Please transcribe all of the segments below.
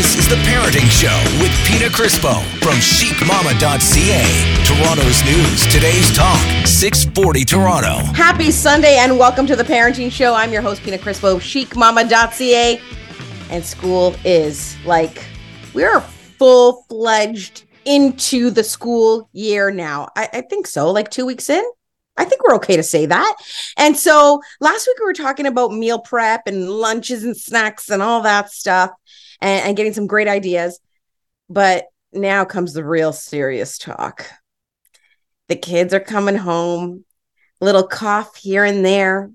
This is The Parenting Show with Pina Crispo from chicmama.ca. Toronto's news, today's talk, 640 Toronto. Happy Sunday and welcome to The Parenting Show. I'm your host, Pina Crispo, chicmama.ca. And school is like, we're full fledged into the school year now. I, I think so, like two weeks in. I think we're okay to say that. And so last week we were talking about meal prep and lunches and snacks and all that stuff and, and getting some great ideas. But now comes the real serious talk. The kids are coming home, little cough here and there,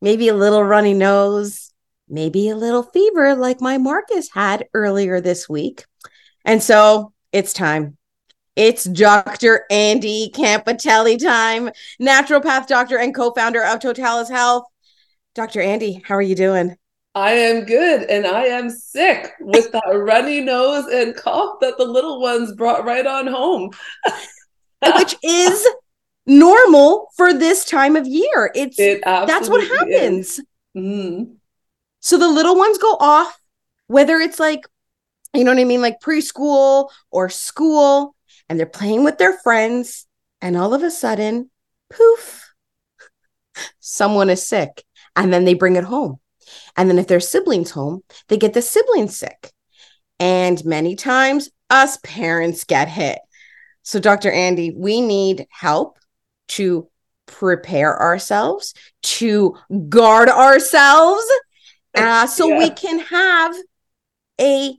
maybe a little runny nose, maybe a little fever like my Marcus had earlier this week. And so it's time. It's Dr. Andy Campitelli time, naturopath doctor and co-founder of Totalis Health. Dr. Andy, how are you doing? I am good and I am sick with that runny nose and cough that the little ones brought right on home. Which is normal for this time of year. It's it that's what happens. Mm. So the little ones go off, whether it's like, you know what I mean, like preschool or school, and they're playing with their friends, and all of a sudden, poof, someone is sick. And then they bring it home and then if their siblings home, they get the siblings sick. And many times us parents get hit. So, Dr. Andy, we need help to prepare ourselves, to guard ourselves, uh, so yeah. we can have a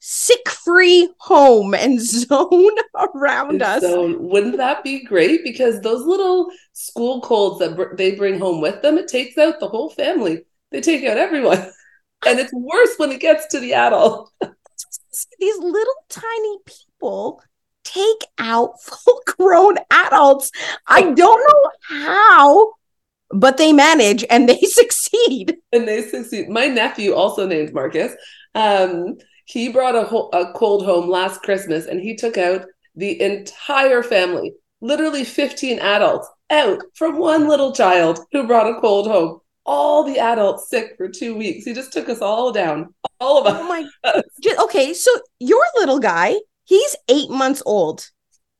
sick free home and zone around us. So wouldn't that be great? Because those little school colds that br- they bring home with them, it takes out the whole family. They take out everyone. And it's worse when it gets to the adult. These little tiny people take out full grown adults. I don't know how, but they manage and they succeed. And they succeed. My nephew, also named Marcus, um, he brought a, ho- a cold home last Christmas and he took out the entire family, literally 15 adults, out from one little child who brought a cold home all the adults sick for two weeks. He just took us all down, all of us. Oh my! okay, so your little guy, he's eight months old,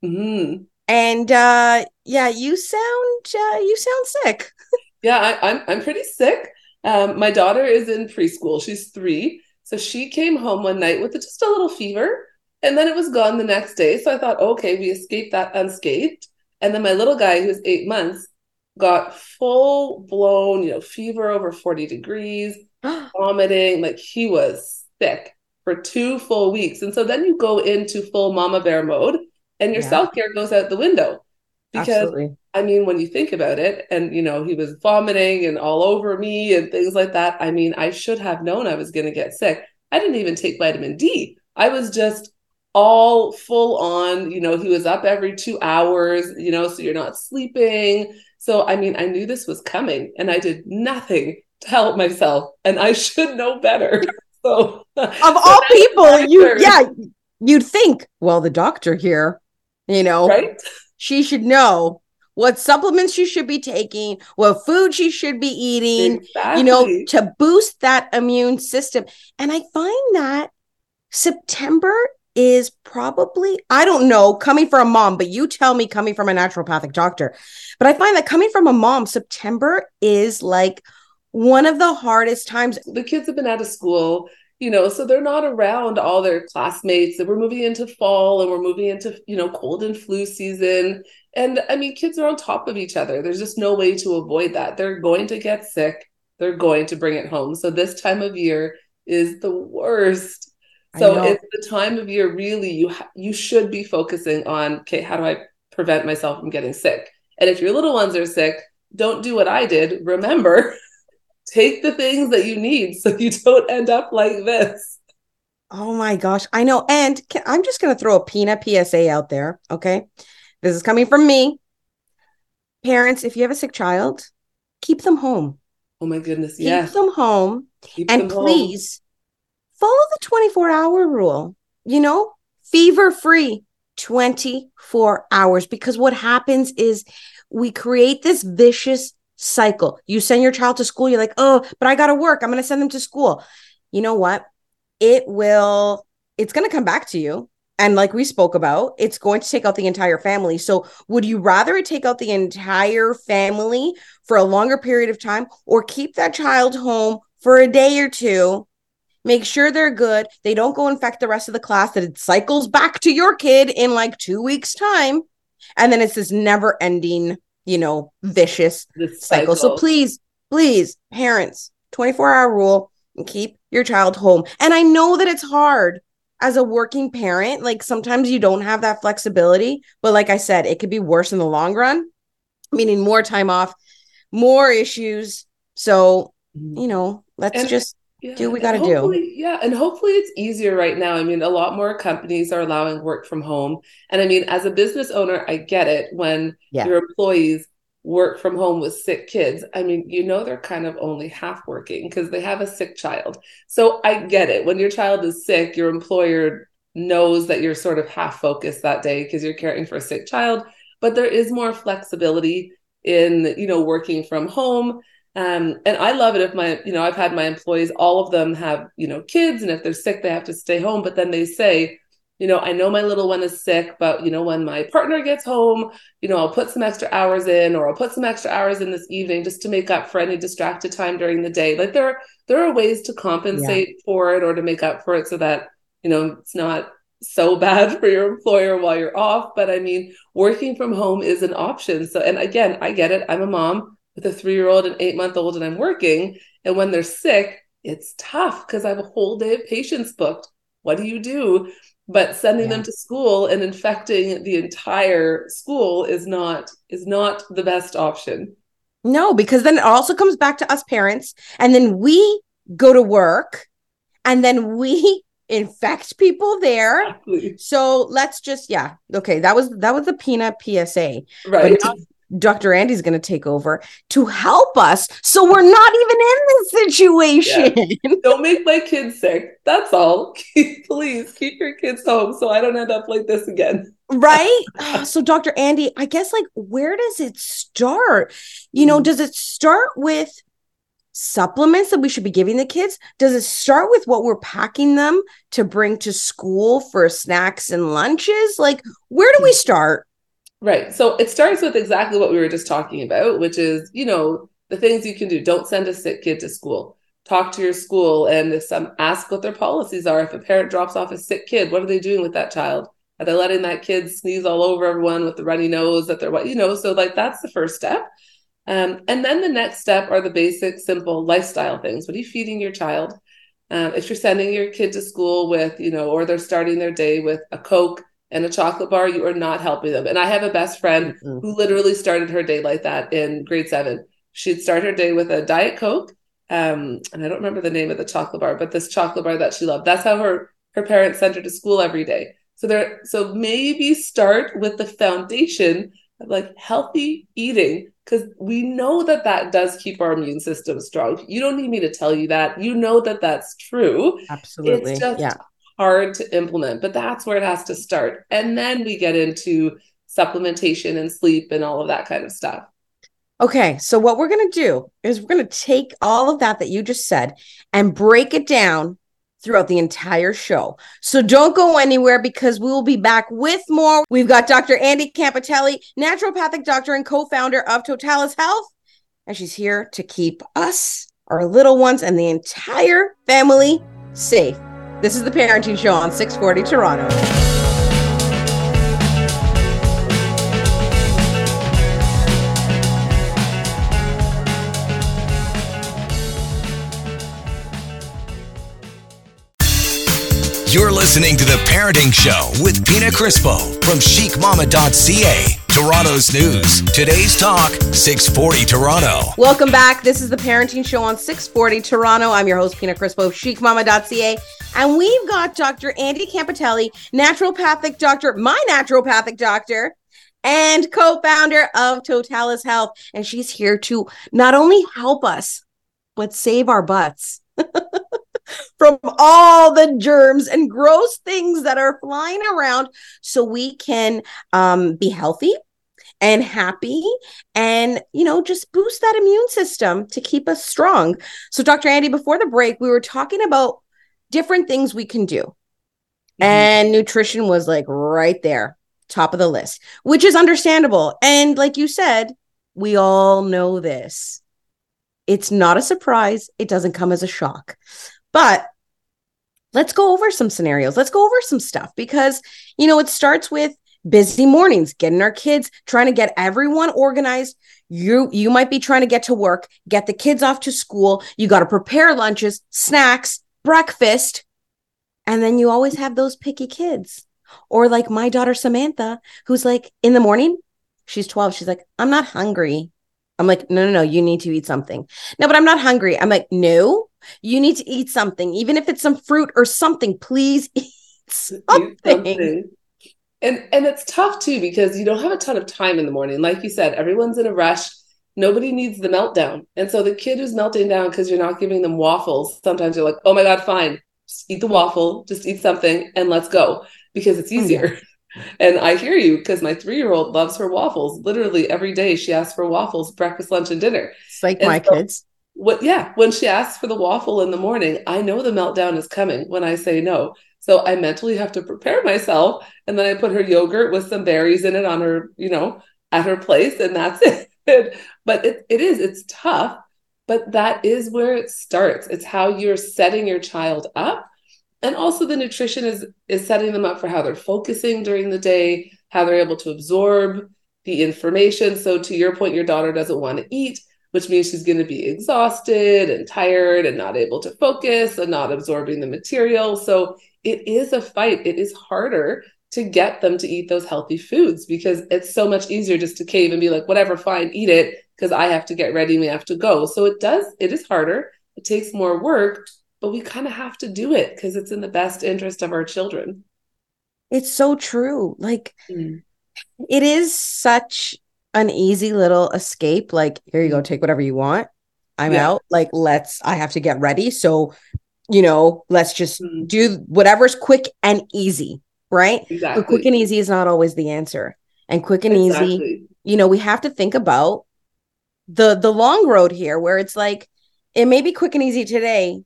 mm-hmm. and uh, yeah, you sound uh, you sound sick. yeah, I, I'm I'm pretty sick. Um, my daughter is in preschool; she's three, so she came home one night with just a little fever, and then it was gone the next day. So I thought, okay, we escaped that unscathed. And then my little guy, who's eight months, got full blown, you know, fever over 40 degrees, vomiting. Like he was sick for two full weeks. And so then you go into full mama bear mode and your yeah. self care goes out the window. Because Absolutely. I mean, when you think about it, and you know, he was vomiting and all over me and things like that. I mean, I should have known I was going to get sick. I didn't even take vitamin D. I was just all full on, you know, he was up every two hours, you know, so you're not sleeping. So, I mean, I knew this was coming and I did nothing to help myself and I should know better. So, of all people, you, yeah, you'd think, well, the doctor here, you know, right? She should know what supplements she should be taking, what food she should be eating, exactly. you know, to boost that immune system. And I find that September is probably, I don't know, coming from a mom, but you tell me coming from a naturopathic doctor. But I find that coming from a mom, September is like one of the hardest times. The kids have been out of school, you know, so they're not around all their classmates. And we're moving into fall and we're moving into, you know, cold and flu season. And I mean, kids are on top of each other. There's just no way to avoid that. They're going to get sick, they're going to bring it home. So this time of year is the worst so it's the time of year really you ha- you should be focusing on okay, how do I prevent myself from getting sick? And if your little ones are sick, don't do what I did. Remember, take the things that you need so you don't end up like this. Oh my gosh, I know. And can, I'm just going to throw a Pina PSA out there. Okay. This is coming from me. Parents, if you have a sick child, keep them home. Oh my goodness. Yeah. Keep them home. Keep and them please follow the 24 hour rule, you know, fever free 24 hours. Because what happens is we create this vicious cycle. You send your child to school, you're like, oh, but I got to work. I'm going to send them to school. You know what? It will it's going to come back to you. And like we spoke about, it's going to take out the entire family. So, would you rather it take out the entire family for a longer period of time or keep that child home for a day or two? Make sure they're good. They don't go infect the rest of the class, that it cycles back to your kid in like two weeks' time. And then it's this never ending, you know, mm-hmm. vicious This cycle. So, please, please, parents, 24 hour rule and keep your child home. And I know that it's hard as a working parent. Like sometimes you don't have that flexibility, but like I said, it could be worse in the long run, meaning more time off, more issues. So, mm-hmm. you know, let's And- just Yeah, do what we gotta do. hopefully- Yeah, and hopefully it's easier right now. I mean, a lot more companies are allowing work from home. And I mean, as a business owner, I get it when Yeah. your employees work from home with sick kids. I mean, you know they're kind of only half working because they have a sick child. So I get it. When your child is sick, your employer knows that you're sort of half focused that day because you're caring for a sick child, but there is more flexibility in, you know, working from home. Um, and I love it if my, you know, I've had my employees, all of them have, you know, kids, and if they're sick, they have to stay home. But then they say, you know, I know my little one is sick, but you know, when my partner gets home, you know, I'll put some extra hours in, or I'll put some extra hours in this evening just to make up for any distracted time during the day. Like there are there are ways to compensate for it or to make up for it so that, you know, it's not so bad for your employer while you're off. But I mean, working from home is an option. So, and again, I get it. I'm a mom with a three year old and eight month old, and I'm working. And when they're sick, it's tough because I have a whole day of patients booked. What do you do? But sending Yeah. them to school and infecting the entire school is not is not the best option. no, because then it also comes back to us parents. And then we go to work and then we infect people there. Exactly. So let's just, yeah. Okay. That was, that was the Pina PSA. Right. now Dr. Andy's going to take over to help us. So we're not even in this situation. Don't make my kids sick. That's all. Please keep your kids home so I don't end up like this again. right? So, Dr. Andy, I guess, like, where does it start? You know, Mm. does it start with supplements that we should be giving the kids? Does it start with what we're packing them to bring to school for snacks and lunches? Like, where do we start? Right. So it starts with exactly what we were just talking about, which is, you know, the things you can do. Don't send a sick kid to school. Talk to your school and if some ask what their policies are. If a parent drops off a sick kid, what are they doing with that child? Are they letting that kid sneeze all over everyone with the runny nose that they're what you know? So like that's the first step. Um, and then the next step are the basic, simple lifestyle things. What are you feeding your child? Um, if you're sending your kid to school with, you know, or they're starting their day with a Coke and a chocolate bar, you are not helping them. And I have a best friend Mm-mm. who literally started her day like that in grade seven. She'd start her day with a Diet Coke. Um, and I don't remember the name of the chocolate bar, but this chocolate bar that she loved. That's how her her parents sent her to school every day. So there, so maybe start with the foundation of like healthy eating because we know that that does keep our immune system strong. You don't need me to tell you that. You know that that's true Absolutely. it's just yeah. Hard to implement, but that's where it has to start. And then we get into supplementation and sleep and all of that kind of stuff. Okay, so what we're going to do is we're going to take all of that that you just said and break it down throughout the entire show. So don't go anywhere because we will be back with more. We've got Dr. Andy Campitelli, naturopathic doctor and co-founder of Totalis Health, and she's here to keep us, our little ones, and the entire family safe. This is the Parenting Show on 640 Toronto. You're listening to The Parenting Show with Pina Crispo from chicmama.ca. Toronto's news. Today's talk, 640 Toronto. Welcome back. This is the Parenting Show on 640 Toronto. I'm your host, Pina Crispo chicmama.ca. And we've got Dr. Andy Campitelli, naturopathic doctor, my naturopathic doctor, and co founder of Totalis Health. And she's here to not only help us, but save our butts. From all the germs and gross things that are flying around, so we can um, be healthy and happy and you know just boost that immune system to keep us strong so dr andy before the break we were talking about different things we can do mm-hmm. and nutrition was like right there, top of the list, which is understandable. And like you said, we all know this. It's not a surprise, it doesn't come as a shock. But let's go over some scenarios. Let's go over some stuff because, you know, it starts with busy mornings, getting our kids, trying to get everyone organized. You you might be trying to get to work, get the kids off to school. You got to prepare lunches, snacks, breakfast, and then you always have those picky kids. Or like my daughter Samantha, who's like in the morning, she's 12, she's like, "I'm not hungry." I'm like, "No, no, no, you need to eat something." No, but I'm not hungry. I'm like, "No, you need to eat something, even if it's some fruit or something. Please eat something." Eat something. And and it's tough too because you don't have a ton of time in the morning. Like you said, everyone's in a rush. Nobody needs the meltdown. And so the kid who's melting down because you're not giving them waffles, sometimes you're like, oh my God, fine. Just eat the waffle, just eat something and let's go because it's oh, easier. and I hear you because my three year old loves her waffles. Literally every day she asks for waffles, breakfast, lunch, and dinner. It's like and my so, kids. What yeah, when she asks for the waffle in the morning, I know the meltdown is coming when I say no. So I mentally have to prepare myself. And then I put her yogurt with some berries in it on her, you know, at her place, and that's it. but it, it is, it's tough. But that is where it starts. It's how you're setting your child up. And also the nutrition is is setting them up for how they're focusing during the day, how they're able to absorb the information. So to your point, your daughter doesn't want to eat which means she's going to be exhausted and tired and not able to focus and not absorbing the material. So it is a fight. It is harder to get them to eat those healthy foods because it's so much easier just to cave and be like, whatever, fine, eat it because I have to get ready and we have to go. So it does, it is harder. It takes more work, but we kind of have to do it because it's in the best interest of our children. It's so true. Like, mm. it is such an easy little escape. Like, here you go, take whatever you want. I'm yeah. out. Like, let's, I have to get ready. So you know, let's just mm-hmm. do whatever's quick and easy, right? Exactly. But quick and easy is not always the answer. And quick and exactly. easy, you know, we have to think about the the long road here where it's like it may be quick and easy today,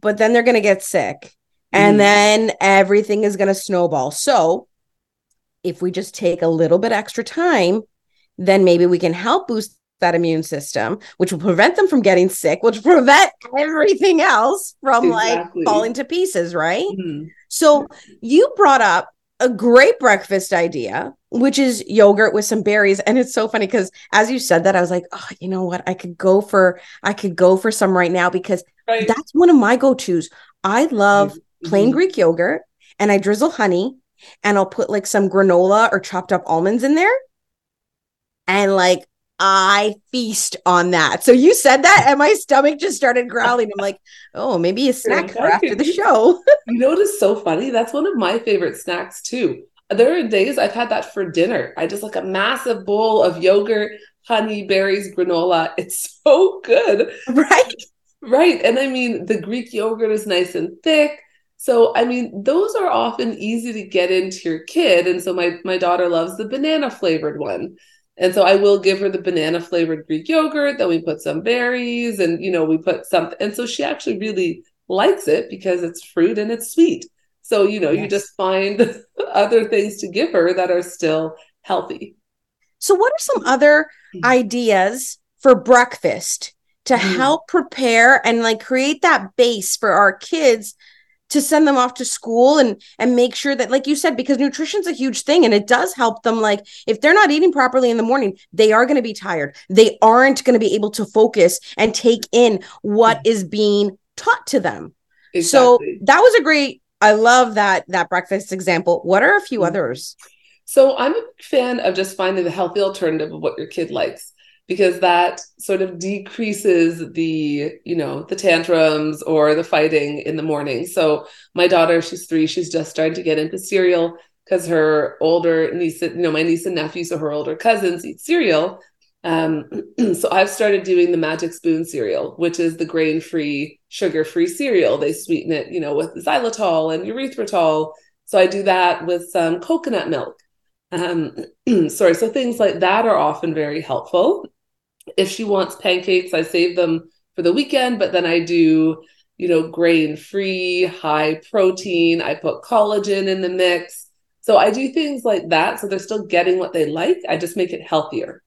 but then they're going to get sick. And mm-hmm. then everything is going to snowball. So, if we just take a little bit extra time, then maybe we can help boost that immune system, which will prevent them from getting sick, which will prevent everything else from exactly. like falling to pieces, right? Mm-hmm. So you brought up a great breakfast idea, which is yogurt with some berries. And it's so funny because as you said that, I was like, oh, you know what? I could go for I could go for some right now because right. that's one of my go-tos. I love mm-hmm. plain Greek yogurt and I drizzle honey and I'll put like some granola or chopped up almonds in there. And like I feast on that. So you said that, and my stomach just started growling. I'm like, oh, maybe a snack for after the show. you know what is so funny? That's one of my favorite snacks too. There are days I've had that for dinner. I just like a massive bowl of yogurt, honey, berries, granola. It's so good. Right. Right. And I mean, the Greek yogurt is nice and thick. So, I mean, those are often easy to get into your kid. And so my, my daughter loves the banana flavored one. And so I will give her the banana flavored Greek yogurt. Then we put some berries and, you know, we put something. And so she actually really likes it because it's fruit and it's sweet. So, you know, yes. you just find other things to give her that are still healthy. So, what are some other mm-hmm. ideas for breakfast to mm-hmm. help prepare and like create that base for our kids to send them off to school and and make sure that like you said because nutrition's a huge thing and it does help them like if they're not eating properly in the morning they are going to be tired. They aren't going to be able to focus and take in what is being taught to them. Exactly. so that was a great i love that that breakfast example. What are a few mm-hmm. others? So i'm a fan of just finding the healthy alternative of what your kid likes because that sort of decreases the you know the tantrums or the fighting in the morning. So my daughter she's three she's just starting to get into cereal because her older niece you know my niece and nephew so her older cousins eat cereal. Um, so i've started doing the magic spoon cereal which is the grain free sugar free cereal. They sweeten it you know with xylitol and erythritol. So i do that with some coconut milk. Um, sorry so things like that are often very helpful if she wants pancakes, I save them for the weekend, but then I do you know, grain free, high protein. I put collagen in the mix. So I do things like that. So they're still getting what they like. I just make it healthier.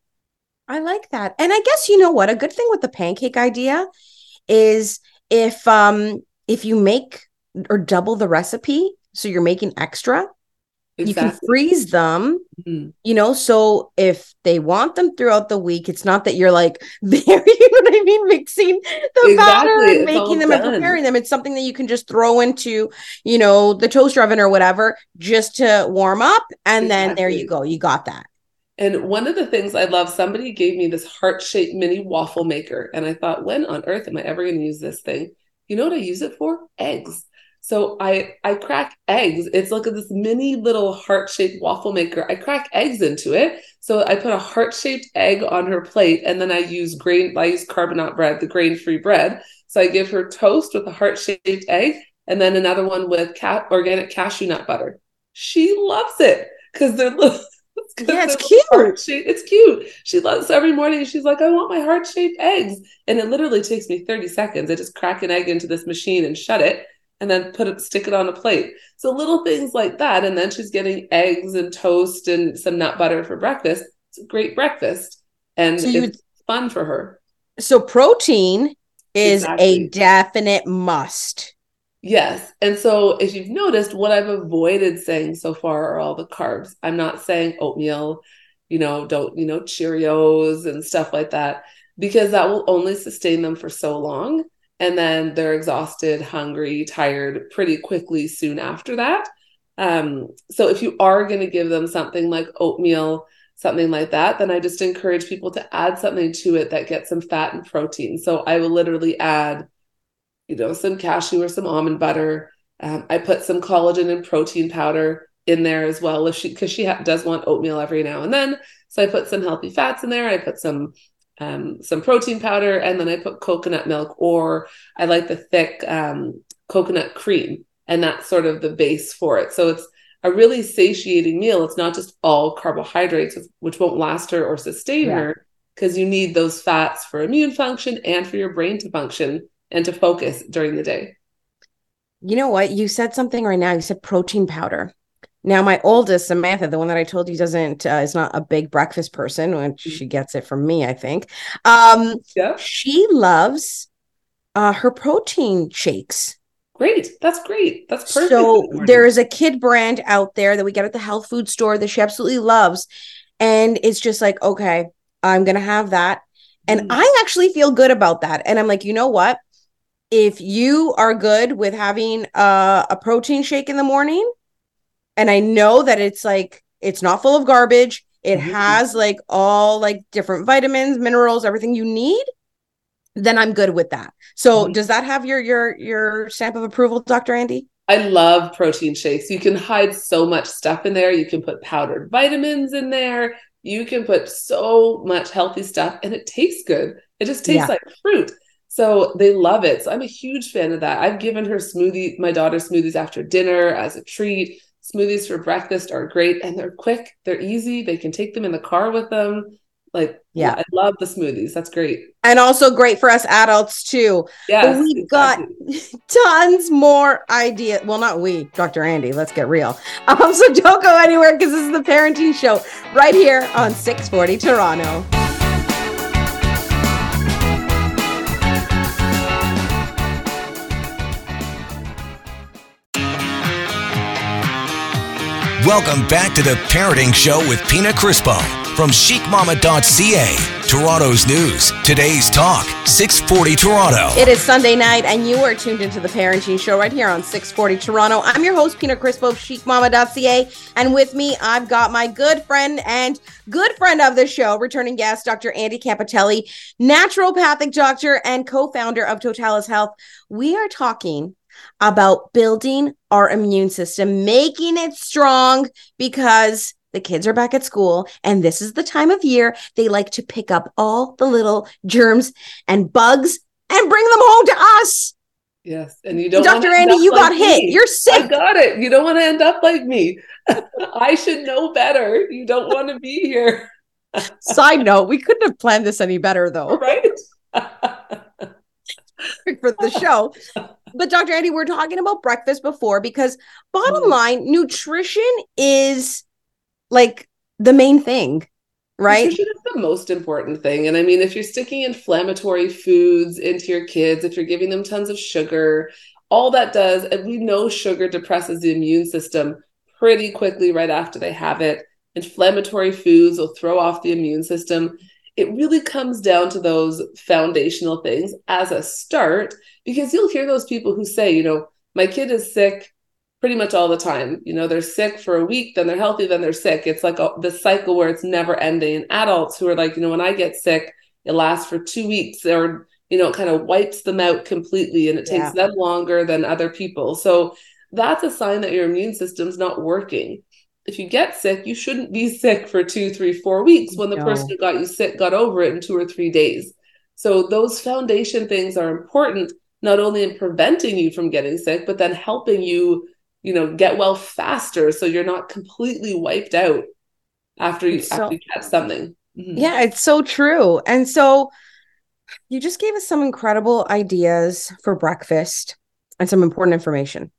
I like that. And I guess you know what? A good thing with the pancake idea is if um if you make or double the recipe, so you're making extra, Exactly. You can freeze them, mm-hmm. you know. So if they want them throughout the week, it's not that you're like there, you know what I mean, mixing the exactly. batter and it's making them done. and preparing them. It's something that you can just throw into, you know, the toaster oven or whatever, just to warm up, and exactly. then there you go, you got that. And one of the things I love, somebody gave me this heart shaped mini waffle maker, and I thought, when on earth am I ever going to use this thing? You know what I use it for? Eggs. So I I crack eggs. It's like this mini little heart-shaped waffle maker. I crack eggs into it. So I put a heart-shaped egg on her plate and then I use grain I use Carbonaut bread, the grain-free bread. So I give her toast with a heart-shaped egg and then another one with ca- organic cashew nut butter. She loves it because they're little yeah, it's cute. Shaped, it's cute. She loves every morning. She's like, I want my heart shaped eggs. And it literally takes me 30 seconds. I just crack an egg into this machine and shut it and then put it stick it on a plate. So little things like that. And then she's getting eggs and toast and some nut butter for breakfast. It's a great breakfast. And so it's fun for her. So protein is exactly. a definite must. Yes. And so if you've noticed, what I've avoided saying so far are all the carbs. I'm not saying oatmeal, you know, don't, you know, Cheerios and stuff like that, because that will only sustain them for so long and then they're exhausted, hungry, tired pretty quickly soon after that. Um, so if you are going to give them something like oatmeal, something like that, then I just encourage people to add something to it that gets some fat and protein. So I will literally add, you know, some cashew or some almond butter. Um, I put some collagen and protein powder in there as well if she because she ha- does want oatmeal every now and then. So I put some healthy fats in there. I put some um, some protein powder, and then I put coconut milk, or I like the thick um, coconut cream, and that's sort of the base for it. So it's a really satiating meal. It's not just all carbohydrates, which won't last her or sustain yeah. her, because you need those fats for immune function and for your brain to function and to focus during the day. You know what? You said something right now. You said protein powder. Now, my oldest, Samantha, the one that I told you doesn't uh, is not a big breakfast person, which mm-hmm. she gets it from me, I think. Um, yeah. She loves uh, her protein shakes. Great. That's great. That's perfect. So there is a kid brand out there that we get at the health food store that she absolutely loves. And it's just like, okay, I'm going to have that. And mm. I actually feel good about that. And I'm like, you know what? If you are good with having uh, a protein shake in the morning, and I know that it's like it's not full of garbage. It mm-hmm. has like all like different vitamins, minerals, everything you need. Then I'm good with that. So mm-hmm. does that have your your your stamp of approval, Dr. Andy? I love protein shakes. You can hide so much stuff in there. You can put powdered vitamins in there. You can put so much healthy stuff and it tastes good. It just tastes yeah. like fruit. So they love it. So I'm a huge fan of that. I've given her smoothie, my daughter smoothies after dinner as a treat. Smoothies for breakfast are great and they're quick, they're easy. They can take them in the car with them. Like, yeah, I love the smoothies. That's great. And also great for us adults too. Yeah. We've exactly. got tons more ideas. Well, not we, Dr. Andy, let's get real. Um, so don't go anywhere because this is the parenting show right here on 640 Toronto. Welcome back to the Parenting Show with Pina Crispo from chicmama.ca. Toronto's news, today's talk, 640 Toronto. It is Sunday night, and you are tuned into the Parenting Show right here on 640 Toronto. I'm your host, Pina Crispo of chicmama.ca, and with me, I've got my good friend and good friend of the show, returning guest, Dr. Andy Campitelli, naturopathic doctor and co founder of Totalis Health. We are talking about building our immune system, making it strong because the kids are back at school and this is the time of year they like to pick up all the little germs and bugs and bring them home to us. Yes, and you don't. Dr. Andy, you like got me. hit. You're sick. I got it. You don't want to end up like me. I should know better. You don't want to be here. Side note: We couldn't have planned this any better, though. Right. for the show. But Dr. Andy, we're talking about breakfast before because bottom mm-hmm. line, nutrition is like the main thing, right? Nutrition is the most important thing. And I mean, if you're sticking inflammatory foods into your kids, if you're giving them tons of sugar, all that does, and we know sugar depresses the immune system pretty quickly right after they have it. Inflammatory foods will throw off the immune system. It really comes down to those foundational things as a start, because you'll hear those people who say, you know, my kid is sick pretty much all the time. You know, they're sick for a week, then they're healthy, then they're sick. It's like a, the cycle where it's never ending. And adults who are like, you know, when I get sick, it lasts for two weeks or, you know, it kind of wipes them out completely and it takes yeah. them longer than other people. So that's a sign that your immune system's not working. If you get sick, you shouldn't be sick for two, three, four weeks when the no. person who got you sick got over it in two or three days. So those foundation things are important, not only in preventing you from getting sick, but then helping you you know get well faster so you're not completely wiped out after you so, after you catch something mm-hmm. yeah it's so true and so you just gave us some incredible ideas for breakfast and some important information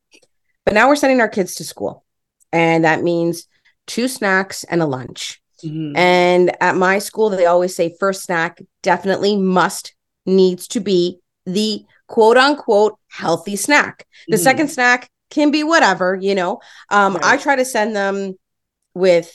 but now we're sending our kids to school and that means two snacks and a lunch mm-hmm. and at my school they always say first snack definitely must needs to be the quote unquote healthy snack the mm-hmm. second snack can be whatever, you know. Um, right. I try to send them with,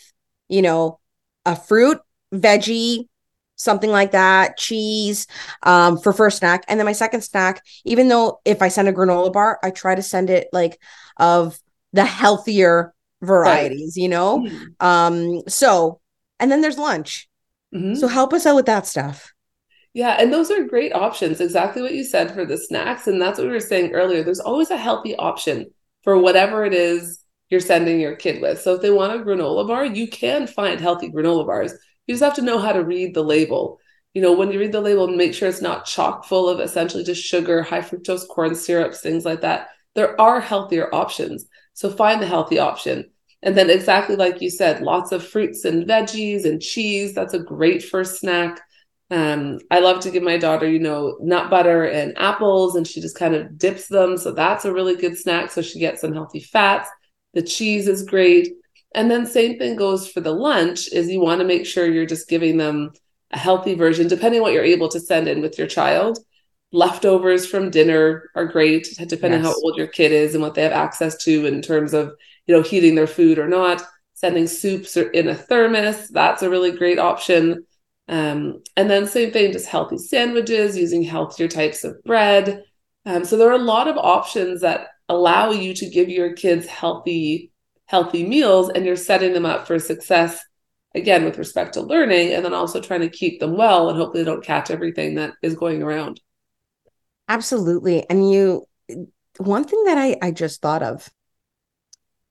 you know, a fruit, veggie, something like that, cheese um, for first snack. And then my second snack, even though if I send a granola bar, I try to send it like of the healthier varieties, right. you know? Mm-hmm. Um, so, and then there's lunch. Mm-hmm. So help us out with that stuff. Yeah, and those are great options. Exactly what you said for the snacks. And that's what we were saying earlier. There's always a healthy option for whatever it is you're sending your kid with. So if they want a granola bar, you can find healthy granola bars. You just have to know how to read the label. You know, when you read the label, make sure it's not chock full of essentially just sugar, high fructose corn syrups, things like that. There are healthier options. So find the healthy option. And then, exactly like you said, lots of fruits and veggies and cheese. That's a great first snack. Um, I love to give my daughter, you know, nut butter and apples, and she just kind of dips them. So that's a really good snack. So she gets some healthy fats. The cheese is great. And then same thing goes for the lunch is you want to make sure you're just giving them a healthy version, depending what you're able to send in with your child. Leftovers from dinner are great, depending yes. how old your kid is and what they have access to in terms of, you know, heating their food or not. Sending soups in a thermos, that's a really great option um, and then same thing, just healthy sandwiches using healthier types of bread. Um, so there are a lot of options that allow you to give your kids healthy healthy meals and you're setting them up for success again with respect to learning and then also trying to keep them well and hopefully they don't catch everything that is going around absolutely and you one thing that i i just thought of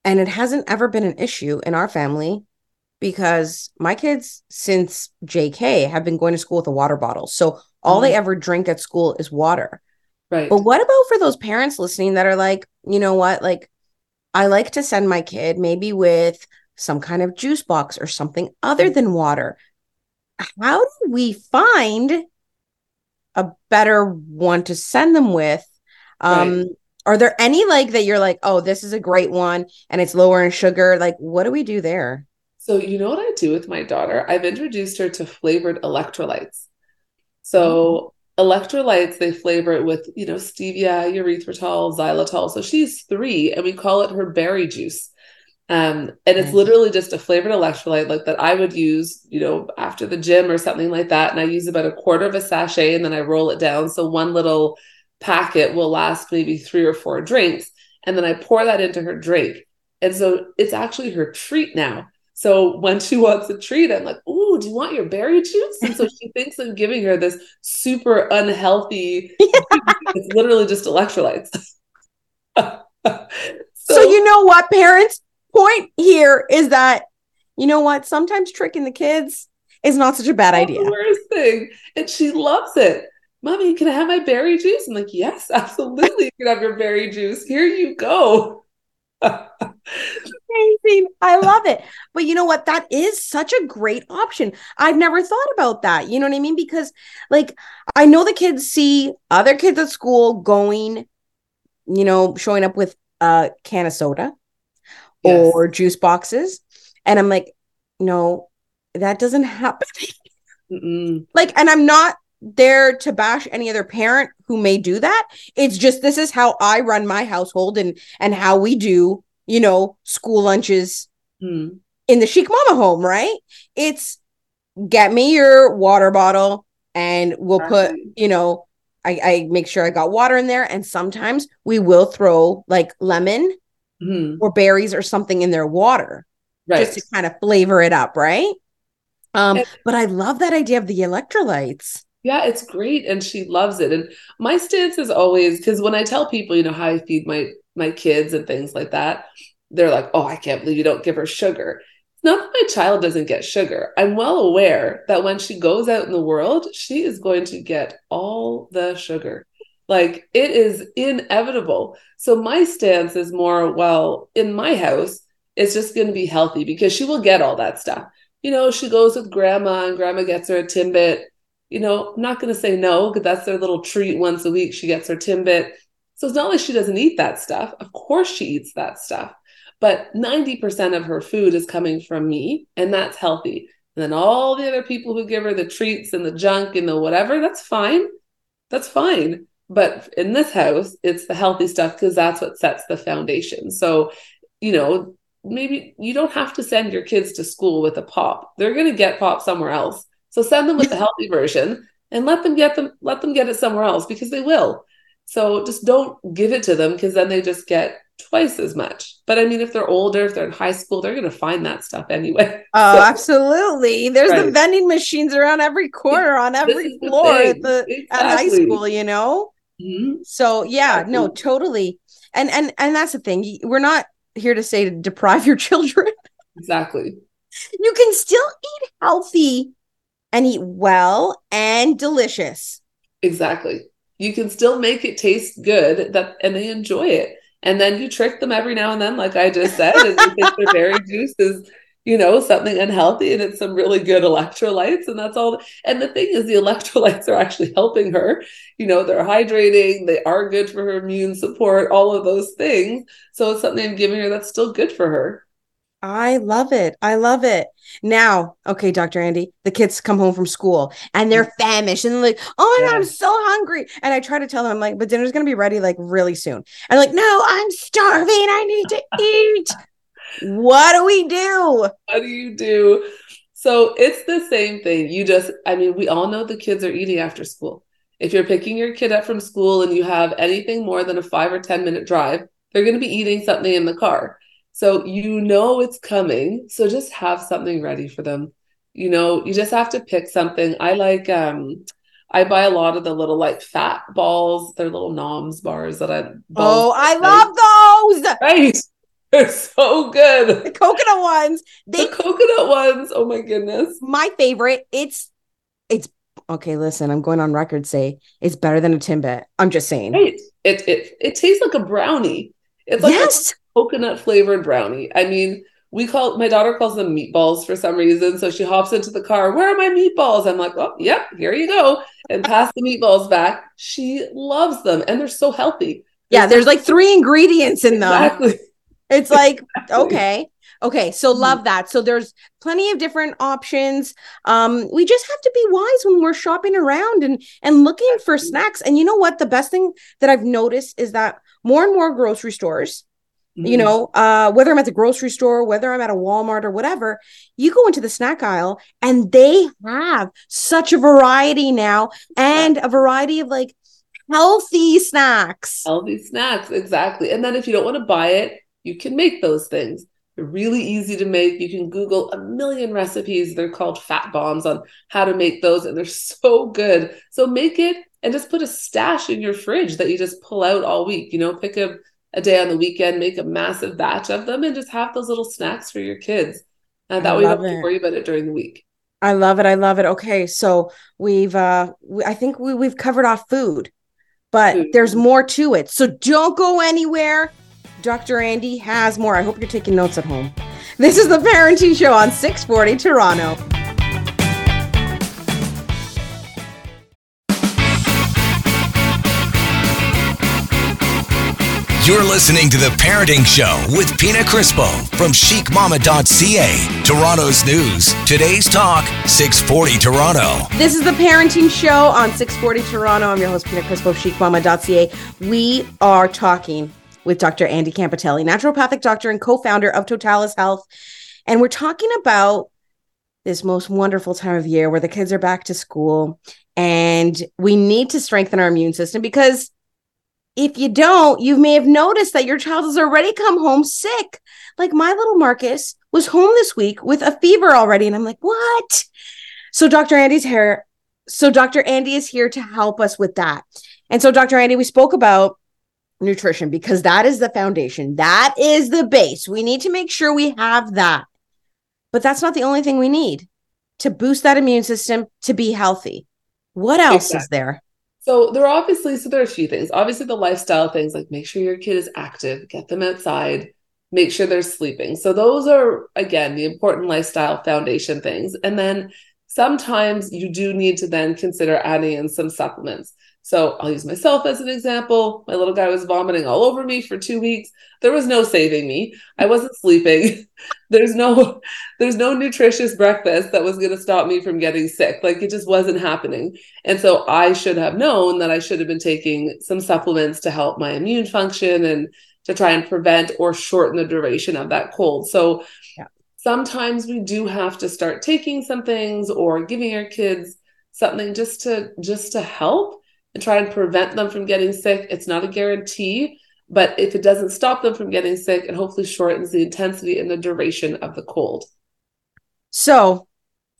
and it hasn't ever been an issue in our family because my kids since JK have been going to school with a water bottle. So all mm. they ever drink at school is water. Right. But what about for those parents listening that are like, you know what? Like I like to send my kid maybe with some kind of juice box or something other than water. How do we find a better one to send them with? Um right. Are there any like that you're like, "Oh, this is a great one and it's lower in sugar." Like what do we do there? So, you know what I do with my daughter? I've introduced her to flavored electrolytes. So, mm-hmm. electrolytes, they flavor it with, you know, stevia, erythritol, xylitol. So, she's three, and we call it her berry juice. Um, and it's literally just a flavored electrolyte like that I would use, you know, after the gym or something like that. And I use about a quarter of a sachet and then I roll it down. So one little packet will last maybe three or four drinks. And then I pour that into her drink. And so it's actually her treat now. So when she wants a treat, I'm like, "Ooh, do you want your berry juice?" And so she thinks I'm giving her this super unhealthy. Yeah. It's literally just electrolytes. so, so you know what, parents? Point here is that you know what? Sometimes tricking the kids is not such a bad idea. The worst thing, and she loves it. Mommy, can I have my berry juice? I'm like, yes, absolutely. You can have your berry juice. Here you go. Amazing. I love it. But you know what? That is such a great option. I've never thought about that. You know what I mean? Because, like, I know the kids see other kids at school going you know, showing up with a can of soda Yes. or juice boxes. And I'm like, no, that doesn't happen. Like, and I'm not there to bash any other parent who may do that. It's just this is how I run my household and and how we do, you know, school lunches Mm. in the chic mama home, right? It's get me your water bottle and we'll put, you know, I, I make sure I got water in there. And sometimes we will throw like lemon Mhm. or berries or something in their water Right. just to kind of flavor it up, right? Um, but I love that idea of the electrolytes. Yeah, it's great and she loves it. And my stance is always because when I tell people, you know, how I feed my my kids and things like that, they're like, "Oh, I can't believe you don't give her sugar." It's not that my child doesn't get sugar. I'm well aware that when she goes out in the world, she is going to get all the sugar. Like it is inevitable. So my stance is more, well, in my house, it's just going to be healthy because she will get all that stuff. You know, she goes with grandma and grandma gets her a Timbit you know, I'm not going to say no because that's their little treat once a week. She gets her Timbit. So it's not like she doesn't eat that stuff. Of course, she eats that stuff. But 90% of her food is coming from me, and that's healthy. And then all the other people who give her the treats and the junk and the whatever, that's fine. That's fine. But in this house, it's the healthy stuff because that's what sets the foundation. So, you know, maybe you don't have to send your kids to school with a pop. They're going to get pop somewhere else. So send them with the healthy version and let them get them let them get it somewhere else because they will. So just don't give it to them because then they just get twice as much. But I mean if they're older, if they're in high school, they're going to find that stuff anyway. Oh, So- absolutely. There's the vending machines around every corner on every is the floor at the at high school, you know? Mhm. So yeah, no, totally. And and and that's the thing. We're not here to say to deprive your children. Exactly. you can still eat healthy and eat well and delicious. Exactly. You can still make it taste good that and they enjoy it. And then you trick them every now and then, like I just said, and they think their berry juice is, you know, something unhealthy and it's some really good electrolytes, and that's all. And the thing is, the electrolytes are actually helping her. You know, they're hydrating, they are good for her immune support, all of those things. So it's something I'm giving her that's still good for her. I love it. I love it. Now, okay, Dr. Andy, the kids come home from school and they're mm. famished and they're like, oh my God, I'm so hungry. And I try to tell them, I'm like, but dinner's going to be ready like really soon. And like, no, I'm starving. I need to eat. what do we do? What do you do? So it's the same thing. You just, I mean, we all know the kids are eating after school. If you're picking your kid up from school and you have anything more than a five or 10 minute drive, they're going to be eating something in the car. So you know it's coming. So just have something ready for them. You know, you just have to pick something. I like, um, I buy a lot of the little like fat balls. They're little noms bars that I. Oh, I love those. Right. They're so good. The coconut ones. They The coconut ones. Oh my goodness. my favorite. It's it's okay. Listen, I'm going on record say it's better than a Timbit. I'm just saying. Right. It it it tastes like a brownie. It's like yes. Coconut flavored brownie. I mean, we call my daughter calls them meatballs for some reason. So she hops into the car. Where are my meatballs? I'm like, oh, yep, here you go, and pass the meatballs back. She loves them, and they're so healthy. Yeah, there's like three ingredients in them. exactly. It's like, Exactly. okay. Okay, so Mhm. love that. So there's plenty of different options. Um, we just have to be wise when we're shopping around and and looking for snacks. And you know what? The best thing that I've noticed is that more and more grocery stores, you Mhm. know, uh, whether I'm at the grocery store, whether I'm at a Walmart or whatever, you go into the snack aisle and they have such a variety now and a variety of like healthy snacks. healthy snacks exactly. And then if you don't want to buy it, you can make those things. They're really easy to make. You can Google a million recipes. They're called fat bombs on how to make those, and they're so good. So make it and just put a stash in your fridge that you just pull out all week. You know, pick a, a day on the weekend, make a massive batch of them, and just have those little snacks for your kids. And that I way you don't have to worry about it during the week. I love it. I love it. Okay, so we've uh we, I think we we've covered off food, but Food. there's more to it. So don't go anywhere. Dr. Andy has more. I hope you're taking notes at home. This is the Parenting Show on 640 Toronto. You're listening to The Parenting Show with Pina Crispo from chicmama.ca, Toronto's news. Today's talk, 640 Toronto. This is The Parenting Show on 640 Toronto. I'm your host, Pina Crispo of chicmama.ca. We are talking with Dr. Andy Campitelli, naturopathic doctor and co-founder of Totalis Health. And we're talking about this most wonderful time of year where the kids are back to school and we need to strengthen our immune system because if you don't, you may have noticed that your child has already come home sick. Like my little Marcus was home this week with a fever already. And I'm like, what? So Dr. Andi's here. So Dr. Andi is here to help us with that. And so, Dr. Andi, we spoke about nutrition because that is the foundation. That is the base. We need to make sure we have that. But that's not the only thing we need to boost that immune system to be healthy. What else exactly. is there? So there are obviously so there are a few things. Obviously the lifestyle things like make sure your kid is active, get them outside, make sure they're sleeping. So those are again the important lifestyle foundation things. And then sometimes you do need to then consider adding in some supplements. So I'll use myself as an example. My little guy was vomiting all over me for 2 weeks. There was no saving me. I wasn't sleeping. there's no there's no nutritious breakfast that was going to stop me from getting sick. Like it just wasn't happening. And so I should have known that I should have been taking some supplements to help my immune function and to try and prevent or shorten the duration of that cold. So yeah. sometimes we do have to start taking some things or giving our kids something just to just to help and try and prevent them from getting sick. It's not a guarantee, but if it doesn't stop them from getting sick, it hopefully shortens the intensity and the duration of the cold. So,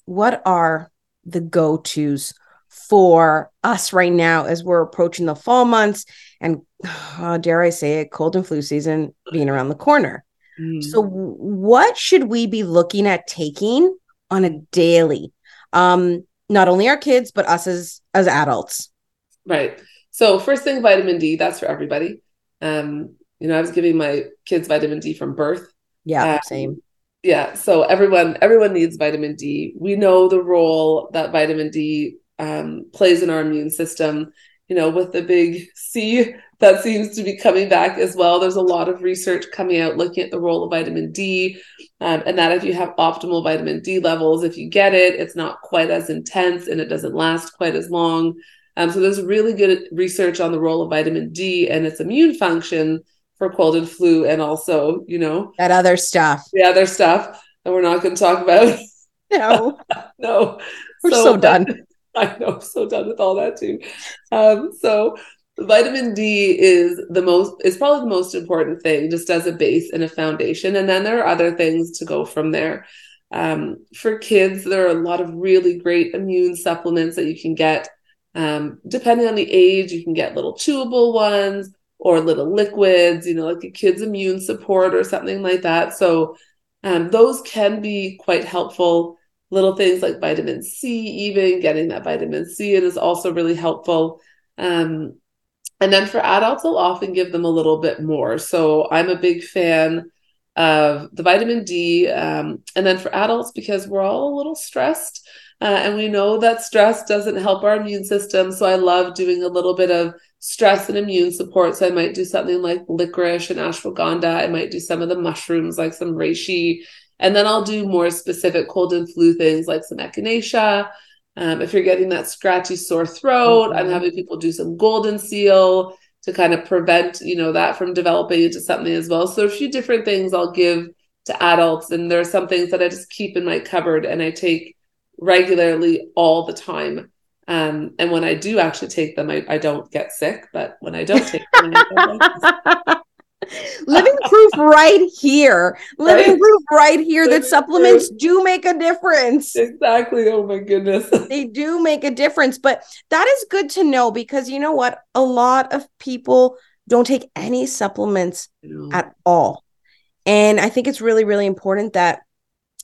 what are the go tos for us right now as we're approaching the fall months and, uh, dare I say it, cold and flu season being around the corner? Mm. So, what should we be looking at taking on a daily? Um, not only our kids, but us as as adults. Right. So first thing, vitamin D. That's for everybody. Um, you know, I was giving my kids vitamin D from birth. Yeah, um, same. Yeah. So everyone, everyone needs vitamin D. We know the role that vitamin D um, plays in our immune system. You know, with the big C that seems to be coming back as well. There's a lot of research coming out looking at the role of vitamin D, um, and that if you have optimal vitamin D levels, if you get it, it's not quite as intense and it doesn't last quite as long. Um, so there's really good research on the role of vitamin D and its immune function for cold and flu, and also, you know, that other stuff. The other stuff that we're not going to talk about. No, no, we're so, so done. I know, so done with all that too. Um, so vitamin D is the most is probably the most important thing, just as a base and a foundation, and then there are other things to go from there. Um, for kids, there are a lot of really great immune supplements that you can get um, depending on the age, you can get little chewable ones or little liquids, you know, like a kid's immune support or something like that. So um, those can be quite helpful. Little things like vitamin C, even getting that vitamin C in is also really helpful. Um, and then for adults, I'll often give them a little bit more. So I'm a big fan of the vitamin D. Um, and then for adults, because we're all a little stressed, uh, and we know that stress doesn't help our immune system. So I love doing a little bit of stress and immune support. So I might do something like licorice and ashwagandha. I might do some of the mushrooms like some reishi. And then I'll do more specific cold and flu things like some echinacea. Um, if you're getting that scratchy sore throat, mm-hmm. I'm having people do some golden seal to kind of prevent, you know, that from developing into something as well. So a few different things I'll give to adults. And there are some things that I just keep in my cupboard and I take regularly all the time. Um, and when I do actually take them, I, I don't get sick. But when I don't take them, living proof right here. Living right? proof right here that supplements do make a difference. Exactly. Oh my goodness. They do make a difference but that is good to know because you know what? A lot of people don't take any supplements at all. And i think it's really really important that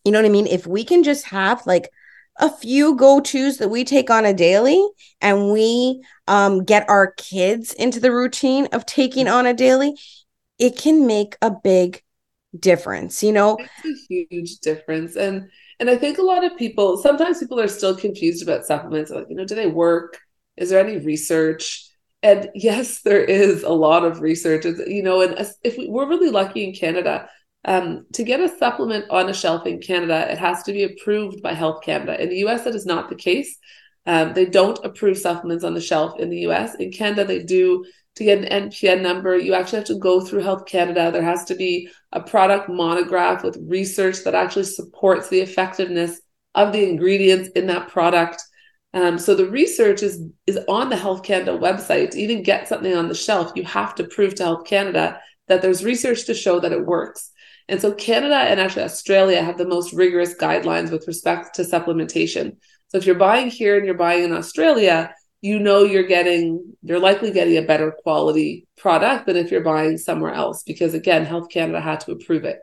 you know what i mean? If we can just have like a few go-tos that we take on a daily and we um, get our kids into the routine of taking on a daily it can make a big difference you know it's a huge difference and and i think a lot of people sometimes people are still confused about supplements like you know do they work is there any research and yes, there is a lot of research. You know, and if we, we're really lucky in Canada, um, to get a supplement on a shelf in Canada, it has to be approved by Health Canada. In the US, that is not the case. Um, they don't approve supplements on the shelf in the US. In Canada, they do. To get an NPN number, you actually have to go through Health Canada. There has to be a product monograph with research that actually supports the effectiveness of the ingredients in that product. Um, so the research is is on the Health Canada website. To even get something on the shelf, you have to prove to Health Canada that there's research to show that it works. And so Canada and actually Australia have the most rigorous guidelines with respect to supplementation. So if you're buying here and you're buying in Australia, you know you're getting you're likely getting a better quality product than if you're buying somewhere else because again, Health Canada had to approve it.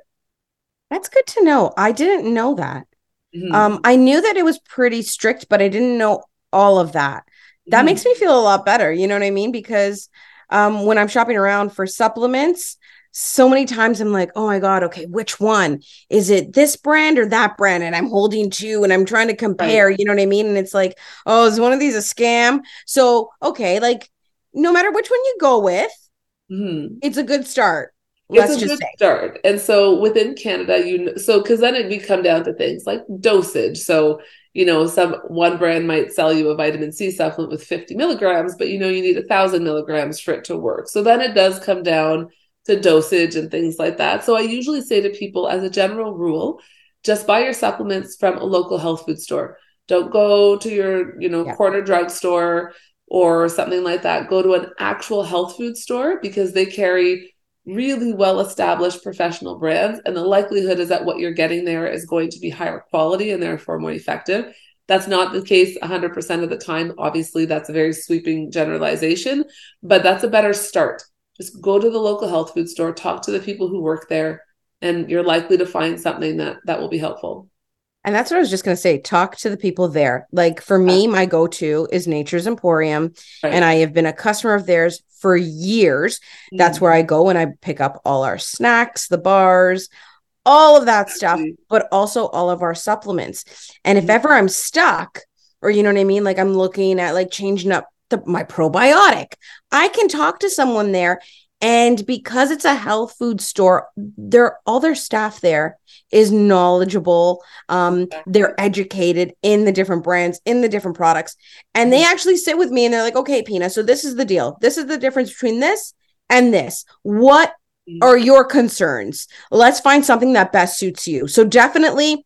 That's good to know. I didn't know that. Mm-hmm. Um, I knew that it was pretty strict, but I didn't know all of that. That mm-hmm. makes me feel a lot better. You know what I mean? Because um, when I'm shopping around for supplements, so many times I'm like, oh my God, okay, which one? Is it this brand or that brand? And I'm holding two and I'm trying to compare, right. you know what I mean? And it's like, oh, is one of these a scam? So, okay, like no matter which one you go with, mm-hmm. it's a good start. Let's it's a good say. start. And so within Canada, you know, so because then it we come down to things like dosage. So you know, some one brand might sell you a vitamin C supplement with 50 milligrams, but you know you need a thousand milligrams for it to work. So then it does come down to dosage and things like that. So I usually say to people, as a general rule, just buy your supplements from a local health food store. Don't go to your, you know, yeah. corner drugstore or something like that. Go to an actual health food store because they carry really well established professional brands. And the likelihood is that what you're getting there is going to be higher quality and therefore more effective. That's not the case 100% of the time. Obviously, that's a very sweeping generalization, but that's a better start just go to the local health food store, talk to the people who work there, and you're likely to find something that that will be helpful. And that's what I was just going to say. Talk to the people there. Like for me, my go to is Nature's Emporium. Right. And I have been a customer of theirs for years. Mm-hmm. That's where I go and I pick up all our snacks, the bars, all of that stuff, but also all of our supplements. And if mm-hmm. ever I'm stuck, or you know what I mean? Like I'm looking at like changing up the, my probiotic. I can talk to someone there. And because it's a health food store, they're all their staff there is knowledgeable. Um, they're educated in the different brands, in the different products. And they actually sit with me and they're like, okay, Pina, so this is the deal. This is the difference between this and this. What mm-hmm. are your concerns? Let's find something that best suits you. So definitely,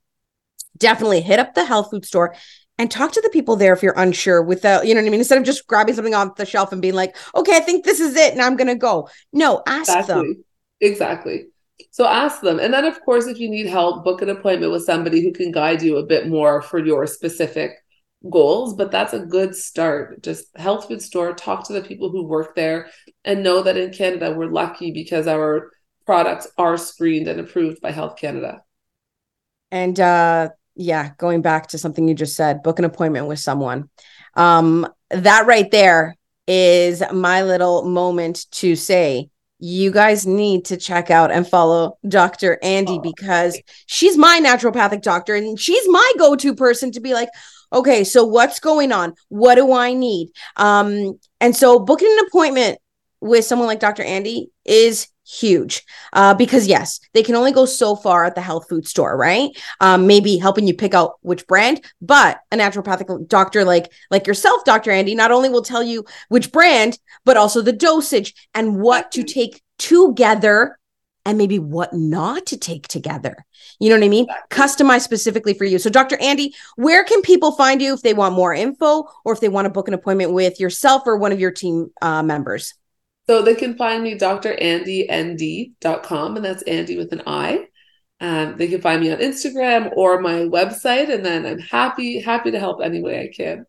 definitely hit up the health food store and talk to the people there if you're unsure without, you know what I mean? Instead of just grabbing something off the shelf and being like, okay, I think this is it and I'm going to go. No, ask exactly. them. Exactly. So ask them. And then, of course, if you need help, book an appointment with somebody who can guide you a bit more for your specific goals. But that's a good start. Just health food store, talk to the people who work there, and know that in Canada, we're lucky because our products are screened and approved by Health Canada. And uh, yeah, going back to something you just said, book an appointment with someone. Um, that right there is my little moment to say, you guys need to check out and follow Dr. Andi oh, because she's my naturopathic doctor and she's my go to person to be like, okay, so what's going on? What do I need? Um, and so booking an appointment with someone like Dr. Andi is huge. Uh, because yes they can only go so far at the health food store right? Um, maybe helping you pick out which brand but a naturopathic doctor like like yourself dr andi not only will tell you which brand but also the dosage and what to take together and maybe what not to take together. You know what i mean? Customize specifically for you. So dr andi where can people find you if they want more info or if they want to book an appointment with yourself or one of your team uh, members so they can find me drandind.com, and that's Andi with an I. Um, they can find me on Instagram or my website, and then I'm happy happy to help any way I can.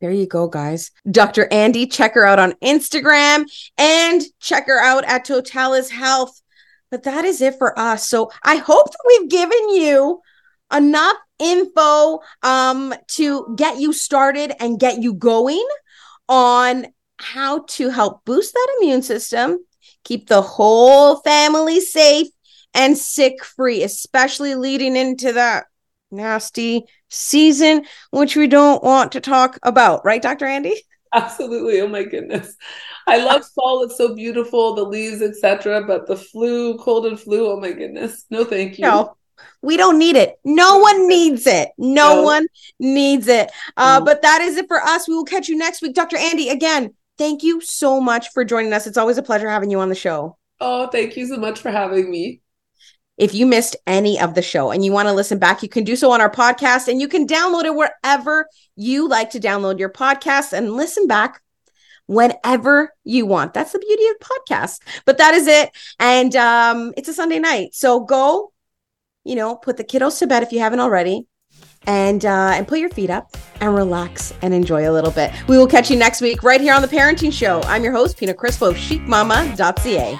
There you go, guys. Dr. Andi, check her out on Instagram and check her out at Totalis Health. But that is it for us. So I hope that we've given you enough info um, to get you started and get you going on how to help boost that immune system, keep the whole family safe and sick free, especially leading into that nasty season, which we don't want to talk about, right, Dr. Andi? Absolutely. Oh my goodness. I love fall. It's so beautiful, the leaves, etc. But the flu, cold and flu, oh my goodness. No, thank you. No, we don't need it. No one needs it. No, no. one needs it. Uh, mm. But that is it for us. We will catch you next week. Dr. Andi, again, thank you so much for joining us. It's always a pleasure having you on the show. Oh, thank you so much for having me. If you missed any of the show and you want to listen back, you can do so on our podcast and you can download it wherever you like to download your podcast and listen back whenever you want. That's the beauty of podcasts. But that is it. And um, it's a Sunday night. So go, you know, put the kiddos to bed if you haven't already. And uh, and put your feet up and relax and enjoy a little bit. We will catch you next week right here on the Parenting Show. I'm your host, Pina Crispo, chicmama.ca.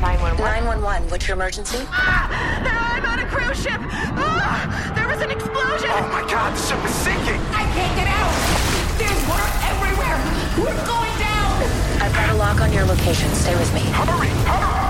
Nine one one. Nine one one. What's your emergency? Ah, I'm on a cruise ship. Ah, there was an explosion. Oh my god, the ship is sinking. I can't get out. There's water everywhere. We're going down. I've got a lock on your location. Stay with me. Hurry, hurry.